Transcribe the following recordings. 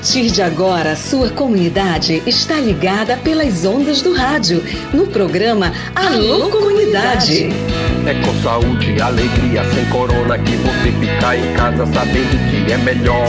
partir de agora, sua comunidade está ligada pelas ondas do rádio, no programa Alô Comunidade. É com saúde e alegria, sem corona, que você fica em casa sabendo que é melhor.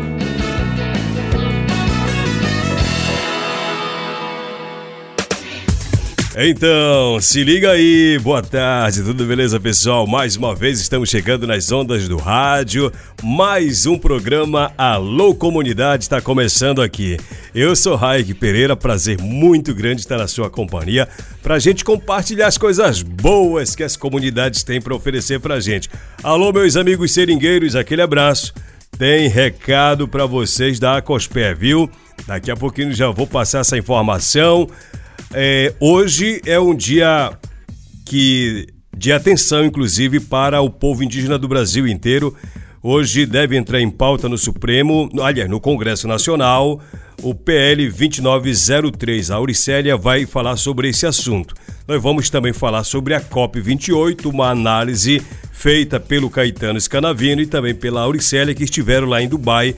Então, se liga aí, boa tarde, tudo beleza pessoal? Mais uma vez estamos chegando nas ondas do rádio, mais um programa Alô Comunidade está começando aqui. Eu sou Raik Pereira, prazer muito grande estar na sua companhia para a gente compartilhar as coisas boas que as comunidades têm para oferecer para a gente. Alô, meus amigos seringueiros, aquele abraço. Tem recado para vocês da Acospé, viu? Daqui a pouquinho já vou passar essa informação. É, hoje é um dia que de atenção, inclusive, para o povo indígena do Brasil inteiro. Hoje deve entrar em pauta no Supremo, aliás, no Congresso Nacional, o PL 2903. A Auricélia vai falar sobre esse assunto. Nós vamos também falar sobre a COP28, uma análise feita pelo Caetano Scanavino e também pela Auricélia, que estiveram lá em Dubai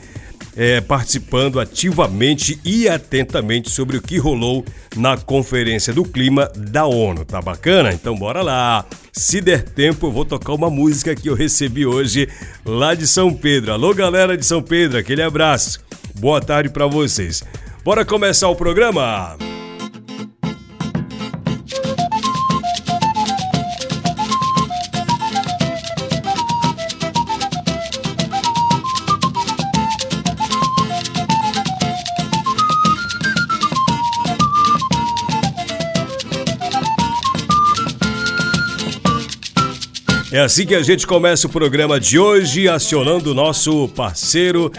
é, participando ativamente e atentamente sobre o que rolou na Conferência do Clima da ONU. Tá bacana? Então bora lá! Se der tempo, eu vou tocar uma música que eu recebi hoje lá de São Pedro. Alô, galera de São Pedro, aquele abraço. Boa tarde para vocês. Bora começar o programa? É assim que a gente começa o programa de hoje, acionando o nosso parceiro.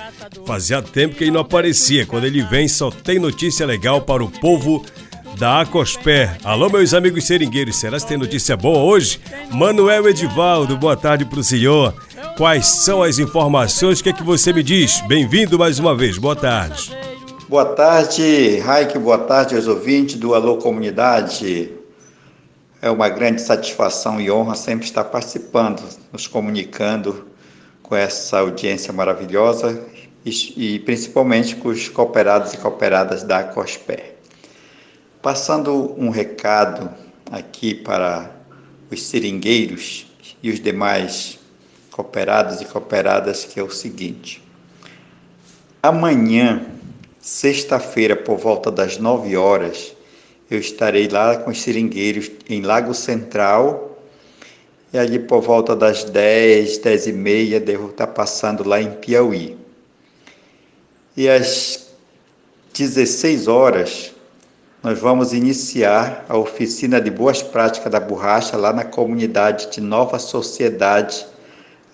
Fazia tempo que ele não aparecia. Quando ele vem, só tem notícia legal para o povo da Acospé. Alô, meus amigos seringueiros, será que tem notícia boa hoje? Manuel Edivaldo, boa tarde para o senhor. Quais são as informações? O que é que você me diz? Bem-vindo mais uma vez, boa tarde. Boa tarde, Raik, boa tarde aos ouvintes do Alô Comunidade. É uma grande satisfação e honra sempre estar participando, nos comunicando com essa audiência maravilhosa e, e principalmente com os cooperados e cooperadas da COSPER. Passando um recado aqui para os seringueiros e os demais cooperados e cooperadas, que é o seguinte: amanhã, sexta-feira, por volta das 9 horas, eu estarei lá com os seringueiros em Lago Central. E ali por volta das 10, 10 e meia, devo estar passando lá em Piauí. E às 16 horas, nós vamos iniciar a oficina de boas práticas da borracha lá na comunidade de Nova Sociedade,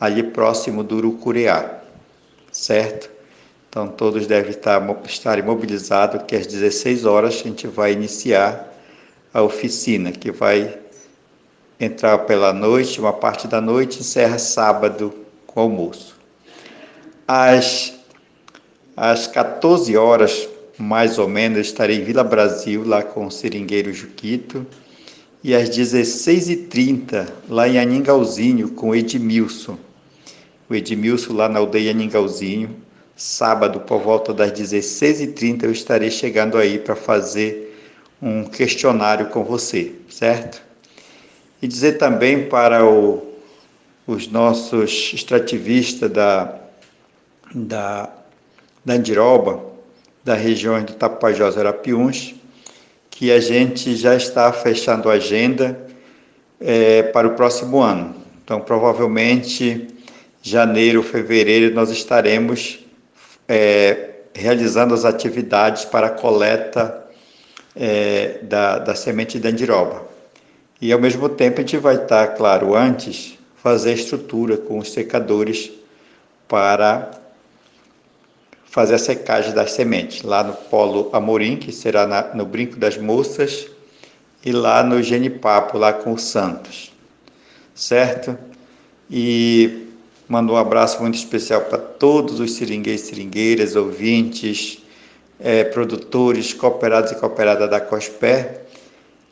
ali próximo do Urucureá, certo? Então todos devem estar, estar imobilizados que às 16 horas a gente vai iniciar a oficina, que vai entrar pela noite, uma parte da noite, encerra sábado com almoço. Às, às 14 horas, mais ou menos, estarei em Vila Brasil, lá com o Seringueiro Juquito, e às 16h30, lá em Aningauzinho, com Edmilson. O Edmilson lá na aldeia Aningauzinho, Sábado, por volta das 16h30, eu estarei chegando aí para fazer um questionário com você, certo? E dizer também para o, os nossos extrativistas da, da, da Andiroba, da região do Tapajós Arapiuns, que a gente já está fechando a agenda é, para o próximo ano. Então, provavelmente, janeiro, fevereiro, nós estaremos é, realizando as atividades para a coleta é, da, da semente de andiroba. E ao mesmo tempo a gente vai estar, claro, antes, fazer a estrutura com os secadores para fazer a secagem das sementes, lá no Polo Amorim, que será na, no Brinco das Moças, e lá no Genipapo, lá com o Santos, certo? E mando um abraço muito especial para todos os seringueiros seringueiras, ouvintes, é, produtores, cooperados e cooperadas da COSPER,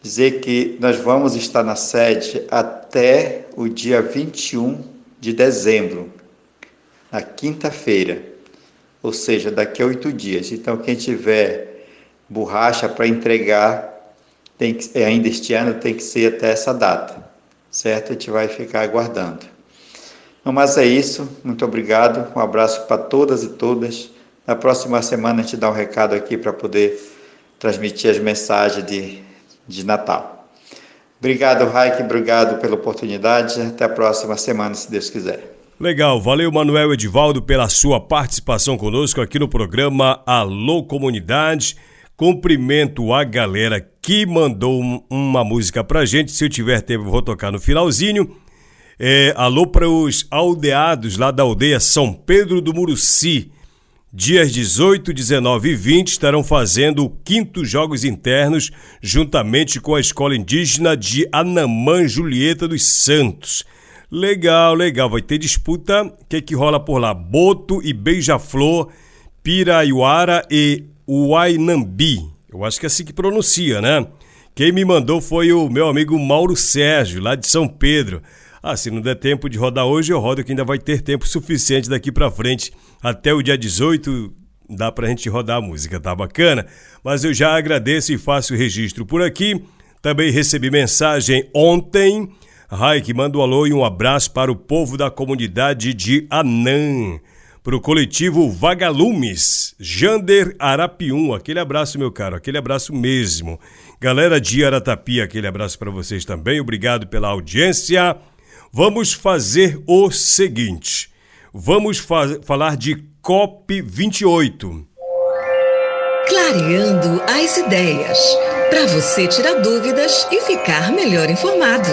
dizer que nós vamos estar na sede até o dia 21 de dezembro, na quinta-feira, ou seja, daqui a oito dias. Então, quem tiver borracha para entregar tem que, ainda este ano tem que ser até essa data, certo? A gente vai ficar aguardando. Então, mas é isso, muito obrigado, um abraço para todas e todas. Na próxima semana a gente dá um recado aqui para poder transmitir as mensagens de, de Natal. Obrigado, Raik, obrigado pela oportunidade. Até a próxima semana, se Deus quiser. Legal, valeu Manuel Edivaldo pela sua participação conosco aqui no programa Alô Comunidade. Cumprimento a galera que mandou uma música pra gente. Se eu tiver tempo, vou tocar no finalzinho. É, alô para os aldeados lá da aldeia São Pedro do Muruci. Dias 18, 19 e 20 estarão fazendo o quinto Jogos Internos juntamente com a Escola Indígena de Anamã Julieta dos Santos. Legal, legal. Vai ter disputa. O que, que rola por lá? Boto e Beija-Flor, Piraiuara e Uainambi. Eu acho que é assim que pronuncia, né? Quem me mandou foi o meu amigo Mauro Sérgio, lá de São Pedro. Ah, se não der tempo de rodar hoje, eu rodo que ainda vai ter tempo suficiente daqui para frente. Até o dia 18 dá pra gente rodar a música, tá bacana? Mas eu já agradeço e faço o registro por aqui. Também recebi mensagem ontem Raik manda um alô e um abraço para o povo da comunidade de Anã. Para o coletivo Vagalumes, Jander Arapium. Aquele abraço, meu caro, aquele abraço mesmo. Galera de Aratapia, aquele abraço para vocês também. Obrigado pela audiência. Vamos fazer o seguinte: vamos fa falar de COP28. Clareando as ideias. Para você tirar dúvidas e ficar melhor informado.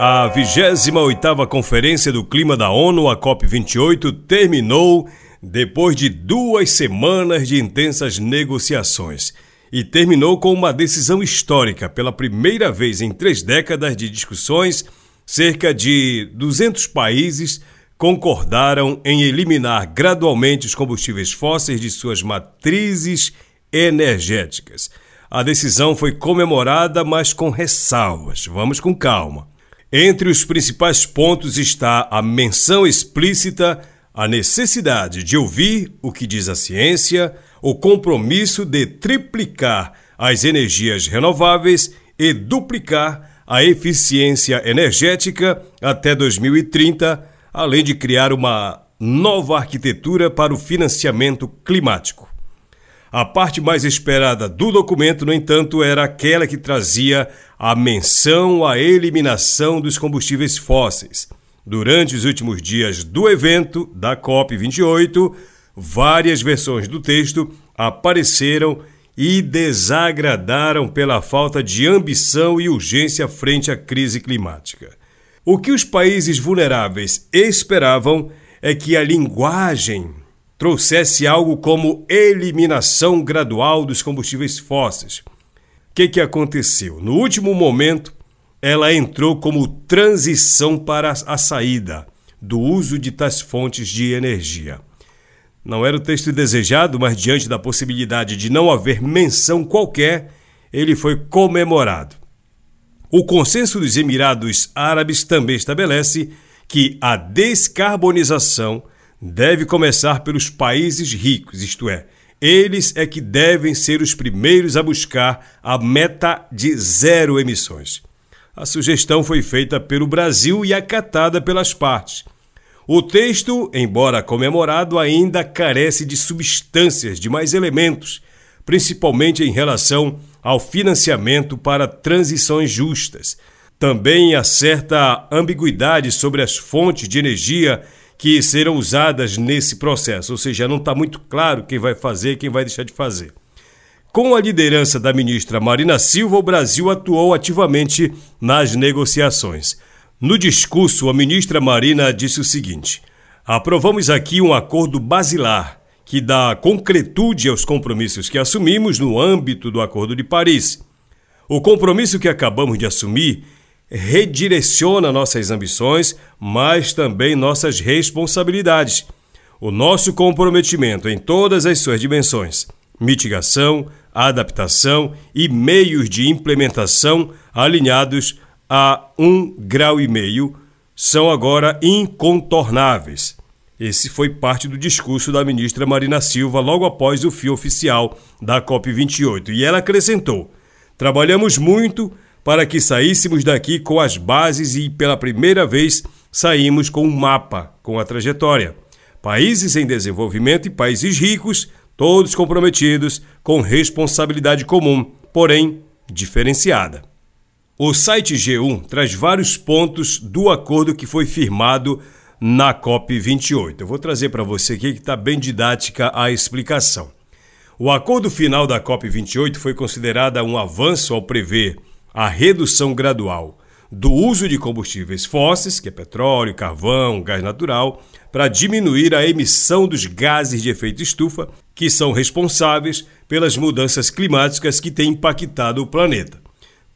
A 28ª Conferência do Clima da ONU, a COP28, terminou depois de duas semanas de intensas negociações. E terminou com uma decisão histórica. Pela primeira vez em três décadas de discussões, cerca de 200 países concordaram em eliminar gradualmente os combustíveis fósseis de suas matrizes energéticas. A decisão foi comemorada, mas com ressalvas. Vamos com calma. Entre os principais pontos está a menção explícita à necessidade de ouvir o que diz a ciência, o compromisso de triplicar as energias renováveis e duplicar a eficiência energética até 2030, além de criar uma nova arquitetura para o financiamento climático. A parte mais esperada do documento, no entanto, era aquela que trazia a menção à eliminação dos combustíveis fósseis. Durante os últimos dias do evento da COP28, várias versões do texto apareceram e desagradaram pela falta de ambição e urgência frente à crise climática. O que os países vulneráveis esperavam é que a linguagem trouxesse algo como eliminação gradual dos combustíveis fósseis. O que, que aconteceu? No último momento, ela entrou como transição para a saída do uso de tais fontes de energia. Não era o texto desejado, mas diante da possibilidade de não haver menção qualquer, ele foi comemorado. O consenso dos Emirados Árabes também estabelece que a descarbonização deve começar pelos países ricos, isto é, eles é que devem ser os primeiros a buscar a meta de zero emissões. A sugestão foi feita pelo Brasil e acatada pelas partes. O texto, embora comemorado, ainda carece de substâncias, de mais elementos, principalmente em relação ao financiamento para transições justas. Também há certa ambiguidade sobre as fontes de energia que serão usadas nesse processo, ou seja, não está muito claro quem vai fazer e quem vai deixar de fazer. Com a liderança da ministra Marina Silva, o Brasil atuou ativamente nas negociações. No discurso, a ministra Marina disse o seguinte: aprovamos aqui um acordo basilar que dá concretude aos compromissos que assumimos no âmbito do Acordo de Paris. O compromisso que acabamos de assumir redireciona nossas ambições, mas também nossas responsabilidades. O nosso comprometimento em todas as suas dimensões mitigação, adaptação e meios de implementação alinhados a um grau e meio são agora incontornáveis. Esse foi parte do discurso da ministra Marina Silva logo após o fio oficial da COP28. E ela acrescentou: Trabalhamos muito para que saíssemos daqui com as bases e, pela primeira vez, saímos com um mapa com a trajetória. Países em desenvolvimento e países ricos, todos comprometidos com responsabilidade comum, porém diferenciada. O site G1 traz vários pontos do acordo que foi firmado na COP28. Eu vou trazer para você aqui que está bem didática a explicação. O acordo final da COP28 foi considerado um avanço ao prever a redução gradual do uso de combustíveis fósseis, que é petróleo, carvão, gás natural, para diminuir a emissão dos gases de efeito estufa, que são responsáveis pelas mudanças climáticas que têm impactado o planeta.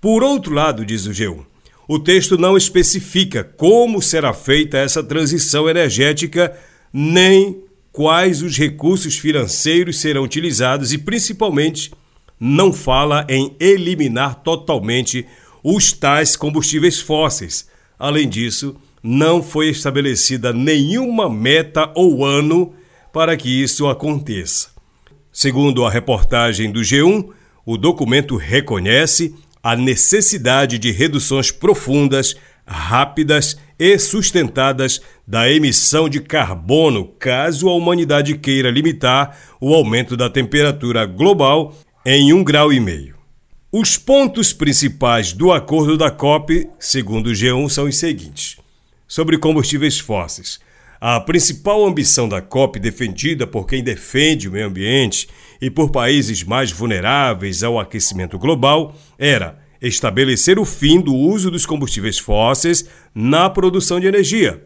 Por outro lado, diz o G1, o texto não especifica como será feita essa transição energética, nem quais os recursos financeiros serão utilizados e, principalmente, não fala em eliminar totalmente os tais combustíveis fósseis. Além disso, não foi estabelecida nenhuma meta ou ano para que isso aconteça. Segundo a reportagem do G1, o documento reconhece a necessidade de reduções profundas, rápidas e sustentadas da emissão de carbono, caso a humanidade queira limitar o aumento da temperatura global em um grau e meio. Os pontos principais do acordo da COP, segundo o G1, são os seguintes: sobre combustíveis fósseis. A principal ambição da COP, defendida por quem defende o meio ambiente e por países mais vulneráveis ao aquecimento global, era estabelecer o fim do uso dos combustíveis fósseis na produção de energia.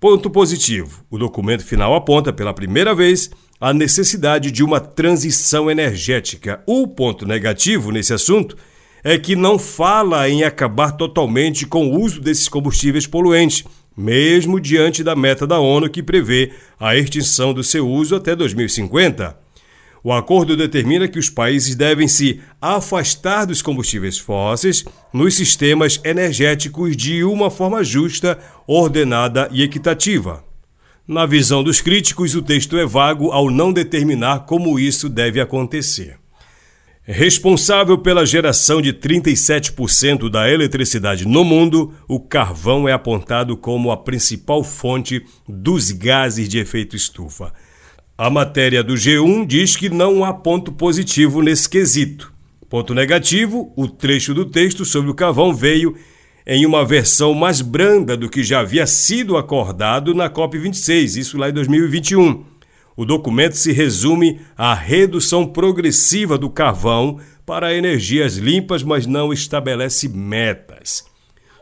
Ponto positivo: o documento final aponta pela primeira vez a necessidade de uma transição energética. O ponto negativo nesse assunto é que não fala em acabar totalmente com o uso desses combustíveis poluentes mesmo diante da meta da ONU que prevê a extinção do seu uso até 2050. O acordo determina que os países devem se afastar dos combustíveis fósseis nos sistemas energéticos de uma forma justa, ordenada e equitativa. Na visão dos críticos, o texto é vago ao não determinar como isso deve acontecer. Responsável pela geração de 37% da eletricidade no mundo, o carvão é apontado como a principal fonte dos gases de efeito estufa. A matéria do G1 diz que não há ponto positivo nesse quesito. Ponto negativo: o trecho do texto sobre o carvão veio em uma versão mais branda do que já havia sido acordado na COP26, isso lá em 2021 o documento se resume à redução progressiva do carvão para energias limpas, mas não estabelece metas.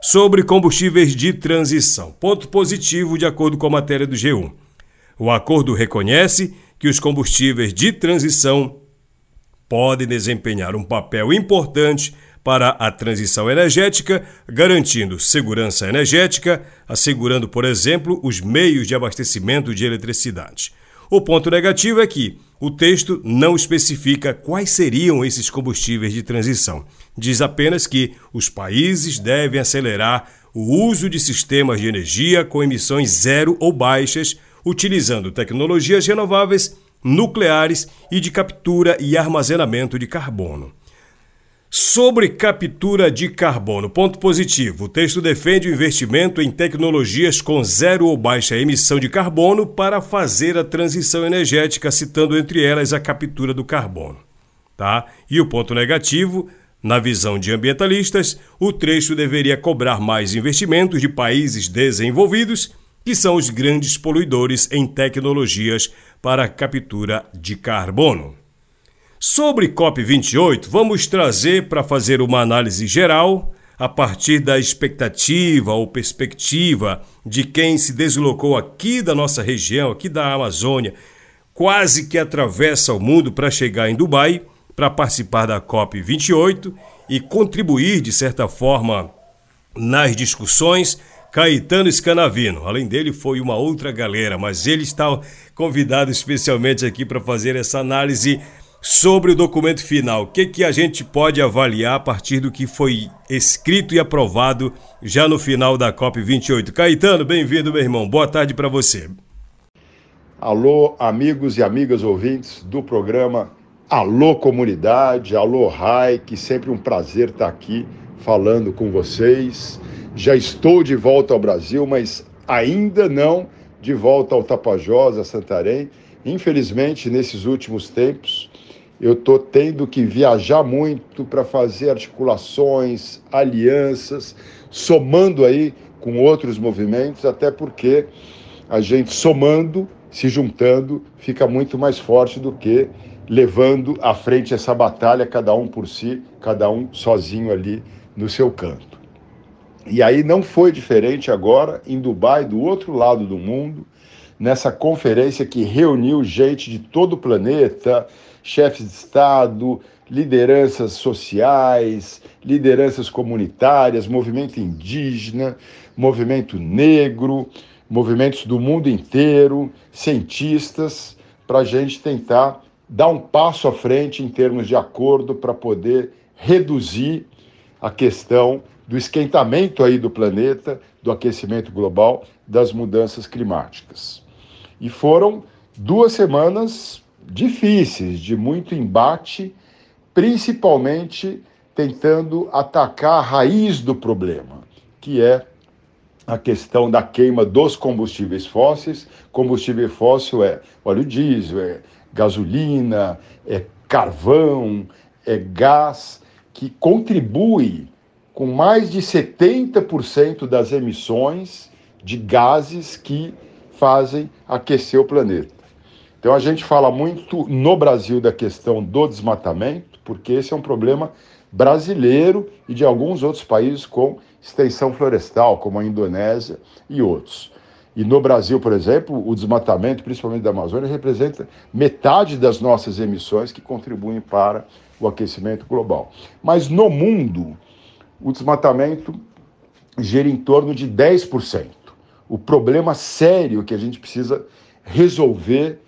Sobre combustíveis de transição. Ponto positivo, de acordo com a matéria do G1. O acordo reconhece que os combustíveis de transição podem desempenhar um papel importante para a transição energética, garantindo segurança energética, assegurando, por exemplo, os meios de abastecimento de eletricidade. O ponto negativo é que o texto não especifica quais seriam esses combustíveis de transição. Diz apenas que os países devem acelerar o uso de sistemas de energia com emissões zero ou baixas, utilizando tecnologias renováveis, nucleares e de captura e armazenamento de carbono. Sobre captura de carbono, ponto positivo. O texto defende o investimento em tecnologias com zero ou baixa emissão de carbono para fazer a transição energética, citando entre elas a captura do carbono. Tá? E o ponto negativo, na visão de ambientalistas, o trecho deveria cobrar mais investimentos de países desenvolvidos, que são os grandes poluidores em tecnologias para captura de carbono. Sobre COP28, vamos trazer para fazer uma análise geral a partir da expectativa ou perspectiva de quem se deslocou aqui da nossa região, aqui da Amazônia, quase que atravessa o mundo para chegar em Dubai para participar da COP 28 e contribuir de certa forma nas discussões. Caetano Scanavino. Além dele, foi uma outra galera, mas ele está convidado especialmente aqui para fazer essa análise sobre o documento final. O que, que a gente pode avaliar a partir do que foi escrito e aprovado já no final da COP28? Caetano, bem-vindo, meu irmão. Boa tarde para você. Alô, amigos e amigas ouvintes do programa Alô Comunidade, Alô Rai, que sempre um prazer estar aqui falando com vocês. Já estou de volta ao Brasil, mas ainda não de volta ao Tapajós, a Santarém. Infelizmente, nesses últimos tempos, eu estou tendo que viajar muito para fazer articulações, alianças, somando aí com outros movimentos, até porque a gente somando, se juntando, fica muito mais forte do que levando à frente essa batalha, cada um por si, cada um sozinho ali no seu canto. E aí não foi diferente agora em Dubai, do outro lado do mundo, nessa conferência que reuniu gente de todo o planeta, chefes de Estado, lideranças sociais, lideranças comunitárias, movimento indígena, movimento negro, movimentos do mundo inteiro, cientistas, para a gente tentar dar um passo à frente em termos de acordo para poder reduzir a questão do esquentamento aí do planeta, do aquecimento global, das mudanças climáticas. E foram duas semanas difíceis, de muito embate, principalmente tentando atacar a raiz do problema, que é a questão da queima dos combustíveis fósseis. Combustível fóssil é óleo diesel, é gasolina, é carvão, é gás, que contribui com mais de 70% das emissões de gases que fazem aquecer o planeta. Então a gente fala muito no Brasil da questão do desmatamento, porque esse é um problema brasileiro e de alguns outros países com extensão florestal, como a Indonésia e outros. E no Brasil, por exemplo, o desmatamento, principalmente da Amazônia, representa metade das nossas emissões que contribuem para o aquecimento global. Mas no mundo, o desmatamento gira em torno de 10%. O problema sério que a gente precisa resolver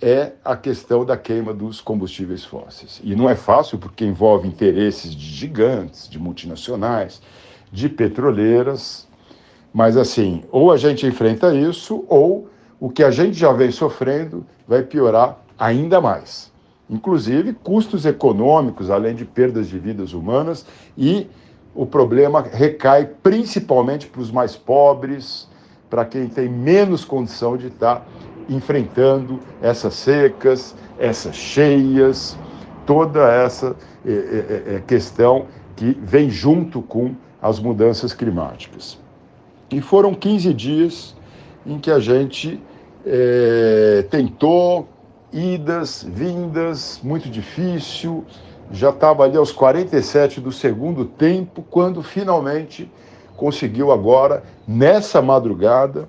é a questão da queima dos combustíveis fósseis. E não é fácil porque envolve interesses de gigantes, de multinacionais, de petroleiras. Mas assim, ou a gente enfrenta isso, ou o que a gente já vem sofrendo vai piorar ainda mais. Inclusive custos econômicos, além de perdas de vidas humanas, e o problema recai principalmente para os mais pobres, para quem tem menos condição de estar enfrentando essas secas, essas cheias, toda essa é, é, é, questão que vem junto com as mudanças climáticas. E foram 15 dias em que a gente é, tentou idas, vindas, muito difícil. Já estava ali aos 47 do segundo tempo, quando finalmente conseguiu agora, nessa madrugada,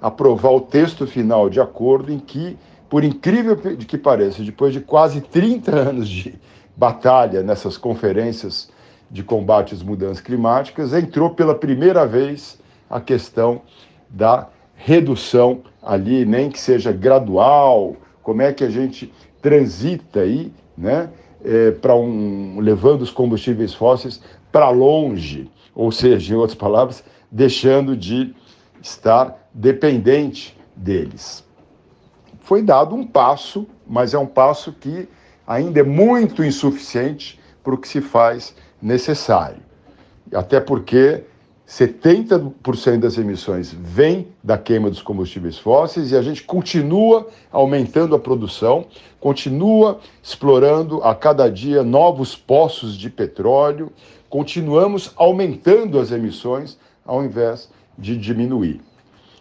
aprovar o texto final de acordo em que, por incrível que pareça, depois de quase 30 anos de batalha nessas conferências de combate às mudanças climáticas, entrou pela primeira vez a questão da redução ali, nem que seja gradual, como é que a gente transita aí, né, é, para um levando os combustíveis fósseis para longe, ou seja, em outras palavras, deixando de estar dependente deles. Foi dado um passo, mas é um passo que ainda é muito insuficiente para o que se faz necessário. Até porque 70% das emissões vem da queima dos combustíveis fósseis e a gente continua aumentando a produção, continua explorando a cada dia novos poços de petróleo, continuamos aumentando as emissões ao invés de diminuir.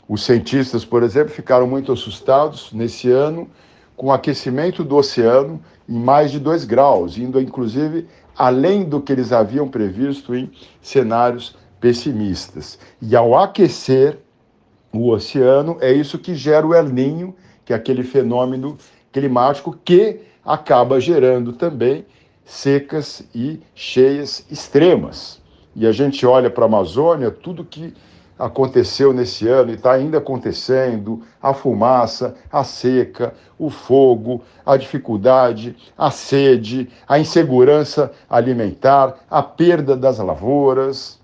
Os cientistas, por exemplo, ficaram muito assustados nesse ano com o aquecimento do oceano em mais de 2 graus, indo inclusive além do que eles haviam previsto em cenários pessimistas. E ao aquecer o oceano, é isso que gera o El Ninho, que é aquele fenômeno climático que acaba gerando também secas e cheias extremas. E a gente olha para a Amazônia, tudo que aconteceu nesse ano e está ainda acontecendo, a fumaça, a seca, o fogo, a dificuldade, a sede, a insegurança alimentar, a perda das lavouras,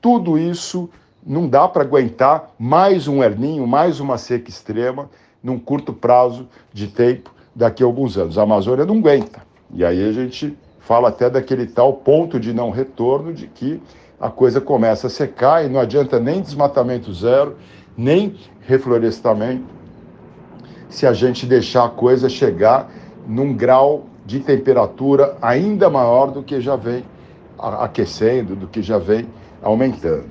tudo isso não dá para aguentar mais um erninho, mais uma seca extrema num curto prazo de tempo daqui a alguns anos. A Amazônia não aguenta. E aí a gente fala até daquele tal ponto de não retorno de que a coisa começa a secar e não adianta nem desmatamento zero, nem reflorestamento, se a gente deixar a coisa chegar num grau de temperatura ainda maior do que já vem aquecendo, do que já vem aumentando.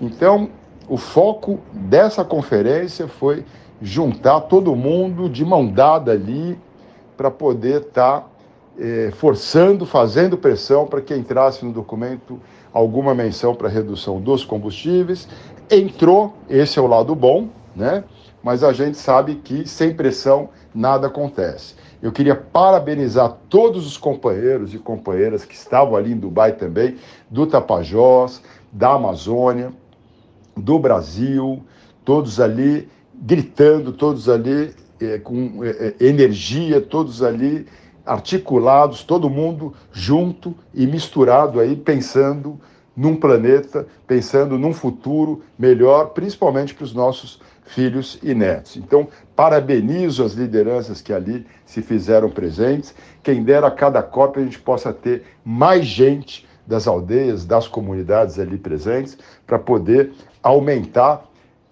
Então, o foco dessa conferência foi juntar todo mundo de mão dada ali para poder estar tá, eh, forçando, fazendo pressão para que entrasse no documento alguma menção para redução dos combustíveis. Entrou, esse é o lado bom, né? Mas a gente sabe que sem pressão nada acontece. Eu queria parabenizar todos os companheiros e companheiras que estavam ali em Dubai também, do Tapajós, da Amazônia, do Brasil, todos ali gritando, todos ali é, com é, energia, todos ali articulados, todo mundo junto e misturado aí, pensando num planeta, pensando num futuro melhor, principalmente para os nossos filhos e netos. Então, parabenizo as lideranças que ali se fizeram presentes. Quem dera a cada cópia a gente possa ter mais gente das aldeias, das comunidades ali presentes, para poder aumentar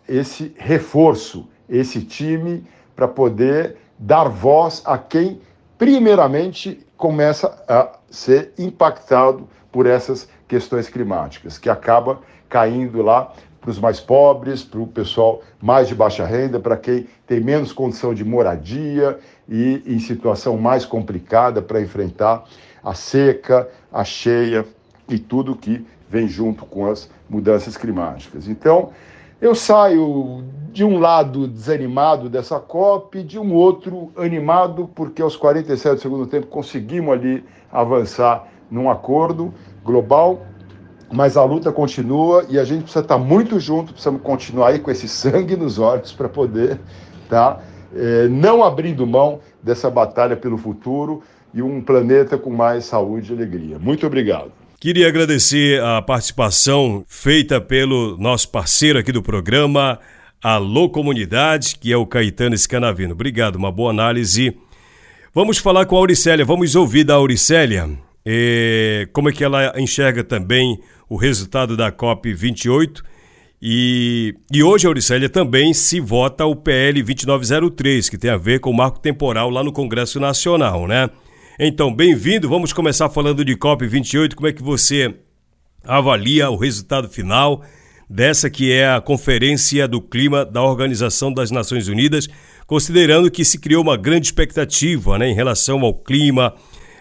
esse reforço, esse time, para poder dar voz a quem, primeiramente, começa a ser impactado por essas questões climáticas, que acaba caindo lá para os mais pobres, para o pessoal mais de baixa renda, para quem tem menos condição de moradia e em situação mais complicada para enfrentar a seca, a cheia e tudo que vem junto com as mudanças climáticas. Então, eu saio de um lado desanimado dessa COP, de um outro animado, porque aos 47 do segundo tempo conseguimos ali avançar num acordo global, mas a luta continua e a gente precisa estar muito junto, precisamos continuar aí com esse sangue nos olhos para poder tá, é, não abrindo mão dessa batalha pelo futuro e um planeta com mais saúde e alegria. Muito obrigado. Queria agradecer a participação feita pelo nosso parceiro aqui do programa, Alô Comunidade, que é o Caetano Scanavino. Obrigado, uma boa análise. Vamos falar com a Auricélia, vamos ouvir da Auricélia eh, como é que ela enxerga também o resultado da COP28. E, e hoje, Auricélia, também se vota o PL 2903, que tem a ver com o marco temporal lá no Congresso Nacional, né? Então, bem-vindo. Vamos começar falando de COP28. Como é que você avalia o resultado final dessa que é a Conferência do Clima da Organização das Nações Unidas, considerando que se criou uma grande expectativa né, em relação ao clima,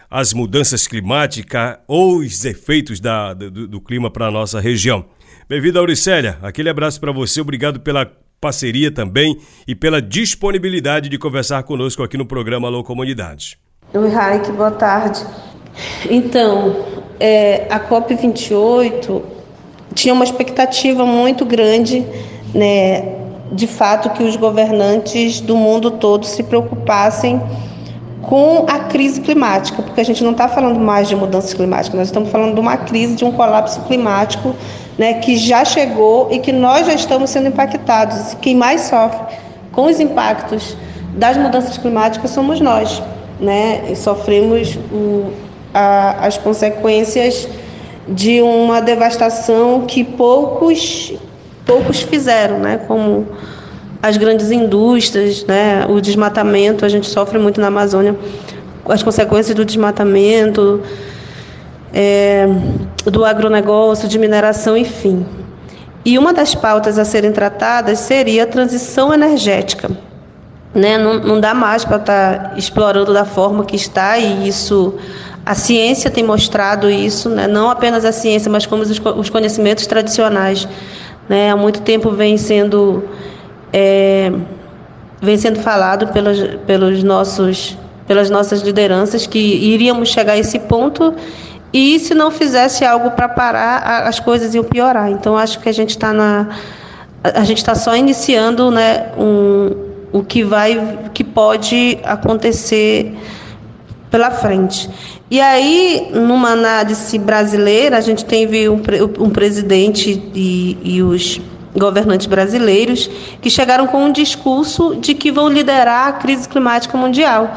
às mudanças climáticas ou os efeitos da, do, do clima para a nossa região. Bem-vindo, Auricélia. Aquele abraço para você. Obrigado pela parceria também e pela disponibilidade de conversar conosco aqui no programa Alô Comunidade. Oi, Raik, boa tarde. Então, é, a COP28 tinha uma expectativa muito grande, né, de fato, que os governantes do mundo todo se preocupassem com a crise climática, porque a gente não está falando mais de mudanças climáticas, nós estamos falando de uma crise, de um colapso climático né, que já chegou e que nós já estamos sendo impactados. Quem mais sofre com os impactos das mudanças climáticas somos nós né? E sofremos o, a, as consequências de uma devastação que poucos poucos fizeram, né? Como as grandes indústrias, né? O desmatamento, a gente sofre muito na Amazônia as consequências do desmatamento, é, do agronegócio, de mineração, enfim. E uma das pautas a serem tratadas seria a transição energética né? Não, não dá mais para estar tá explorando da forma que está e isso A ciência tem mostrado isso, né? não apenas a ciência, mas como os conhecimentos tradicionais. Né? Há muito tempo vem sendo, é, vem sendo falado pelos, pelos nossos, pelas nossas lideranças que iríamos chegar a esse ponto e se não fizesse algo para parar, as coisas iam piorar. Então, acho que a gente está na. A gente está só iniciando né, um, o que vai, que pode acontecer pela frente. E aí, numa análise brasileira, a gente teve um, um presidente e, e os governantes brasileiros que chegaram com um discurso de que vão liderar a crise climática mundial.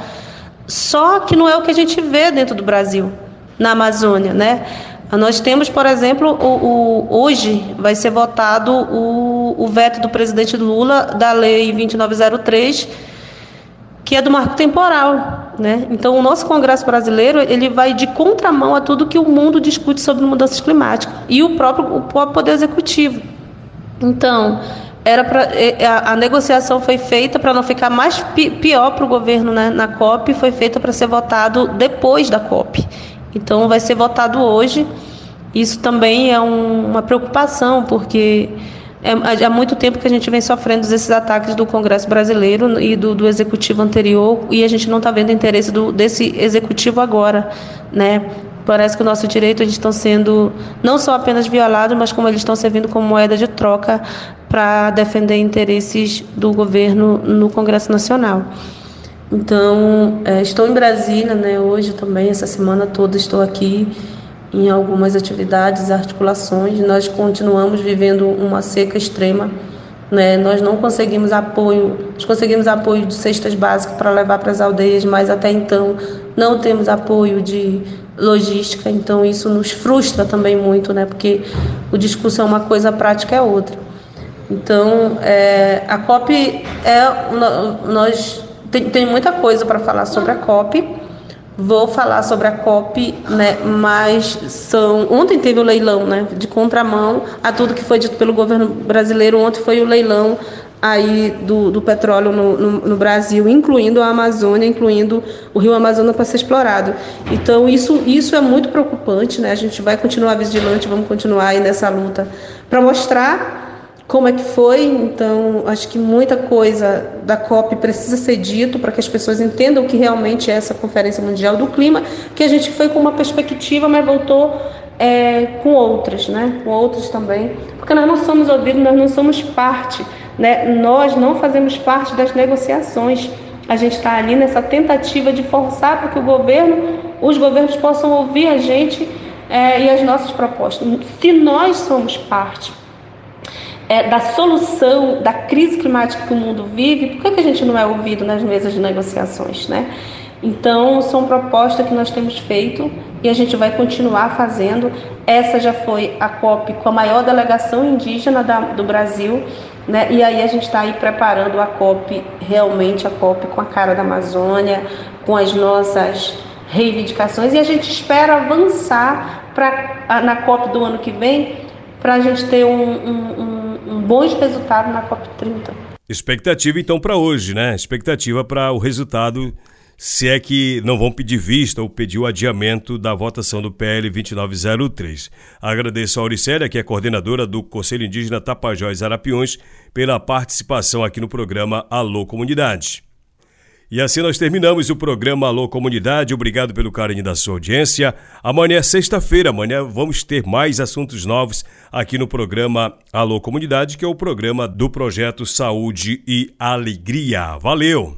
Só que não é o que a gente vê dentro do Brasil, na Amazônia, né? Nós temos, por exemplo, o, o, hoje vai ser votado o, o veto do presidente Lula da Lei 2903 que é do marco temporal, né? Então o nosso Congresso brasileiro ele vai de contramão a tudo que o mundo discute sobre mudanças climáticas e o próprio, o próprio poder executivo. Então era pra, é, a, a negociação foi feita para não ficar mais pi, pior para o governo né, na COP, foi feita para ser votado depois da COP. Então vai ser votado hoje. Isso também é um, uma preocupação porque é, há muito tempo que a gente vem sofrendo esses ataques do Congresso brasileiro e do, do executivo anterior e a gente não está vendo interesse do, desse executivo agora, né? Parece que o nosso direito eles estão sendo não só apenas violados, mas como eles estão servindo como moeda de troca para defender interesses do governo no Congresso Nacional. Então, é, estou em Brasília, né? Hoje também, essa semana toda estou aqui em algumas atividades, articulações. Nós continuamos vivendo uma seca extrema. Né? Nós não conseguimos apoio, nós conseguimos apoio de cestas básicas para levar para as aldeias, mas até então não temos apoio de logística, então isso nos frustra também muito, né? porque o discurso é uma coisa, a prática é outra. Então, é, a COP é. Nós tem, tem muita coisa para falar sobre a COP Vou falar sobre a COP, né, mas são ontem teve o leilão, né, de contramão a tudo que foi dito pelo governo brasileiro. Ontem foi o leilão aí do, do petróleo no, no, no, Brasil, incluindo a Amazônia, incluindo o Rio Amazonas para ser explorado. Então isso isso é muito preocupante, né? A gente vai continuar vigilante, vamos continuar aí nessa luta para mostrar como é que foi. Então, acho que muita coisa da COP precisa ser dito para que as pessoas entendam o que realmente é essa Conferência Mundial do Clima, que a gente foi com uma perspectiva, mas voltou é, com outras, né? Com outras também, porque nós não somos ouvidos, nós não somos parte, né? Nós não fazemos parte das negociações. A gente está ali nessa tentativa de forçar para que o governo, os governos possam ouvir a gente é, e as nossas propostas. Se nós somos parte é, da solução da crise climática que o mundo vive, por que, que a gente não é ouvido nas mesas de negociações, né? Então, são propostas que nós temos feito e a gente vai continuar fazendo. Essa já foi a COP com a maior delegação indígena da, do Brasil, né? E aí a gente está aí preparando a COP, realmente a COP com a cara da Amazônia, com as nossas reivindicações e a gente espera avançar para na COP do ano que vem para a gente ter um, um um bons resultados na COP30. Expectativa então para hoje, né? Expectativa para o resultado, se é que não vão pedir vista ou pedir o adiamento da votação do PL 2903. Agradeço a Auricélia, que é coordenadora do Conselho Indígena Tapajós Arapiões, pela participação aqui no programa Alô Comunidade. E assim nós terminamos o programa Alô Comunidade. Obrigado pelo carinho da sua audiência. Amanhã é sexta-feira. Amanhã vamos ter mais assuntos novos aqui no programa Alô Comunidade, que é o programa do projeto Saúde e Alegria. Valeu!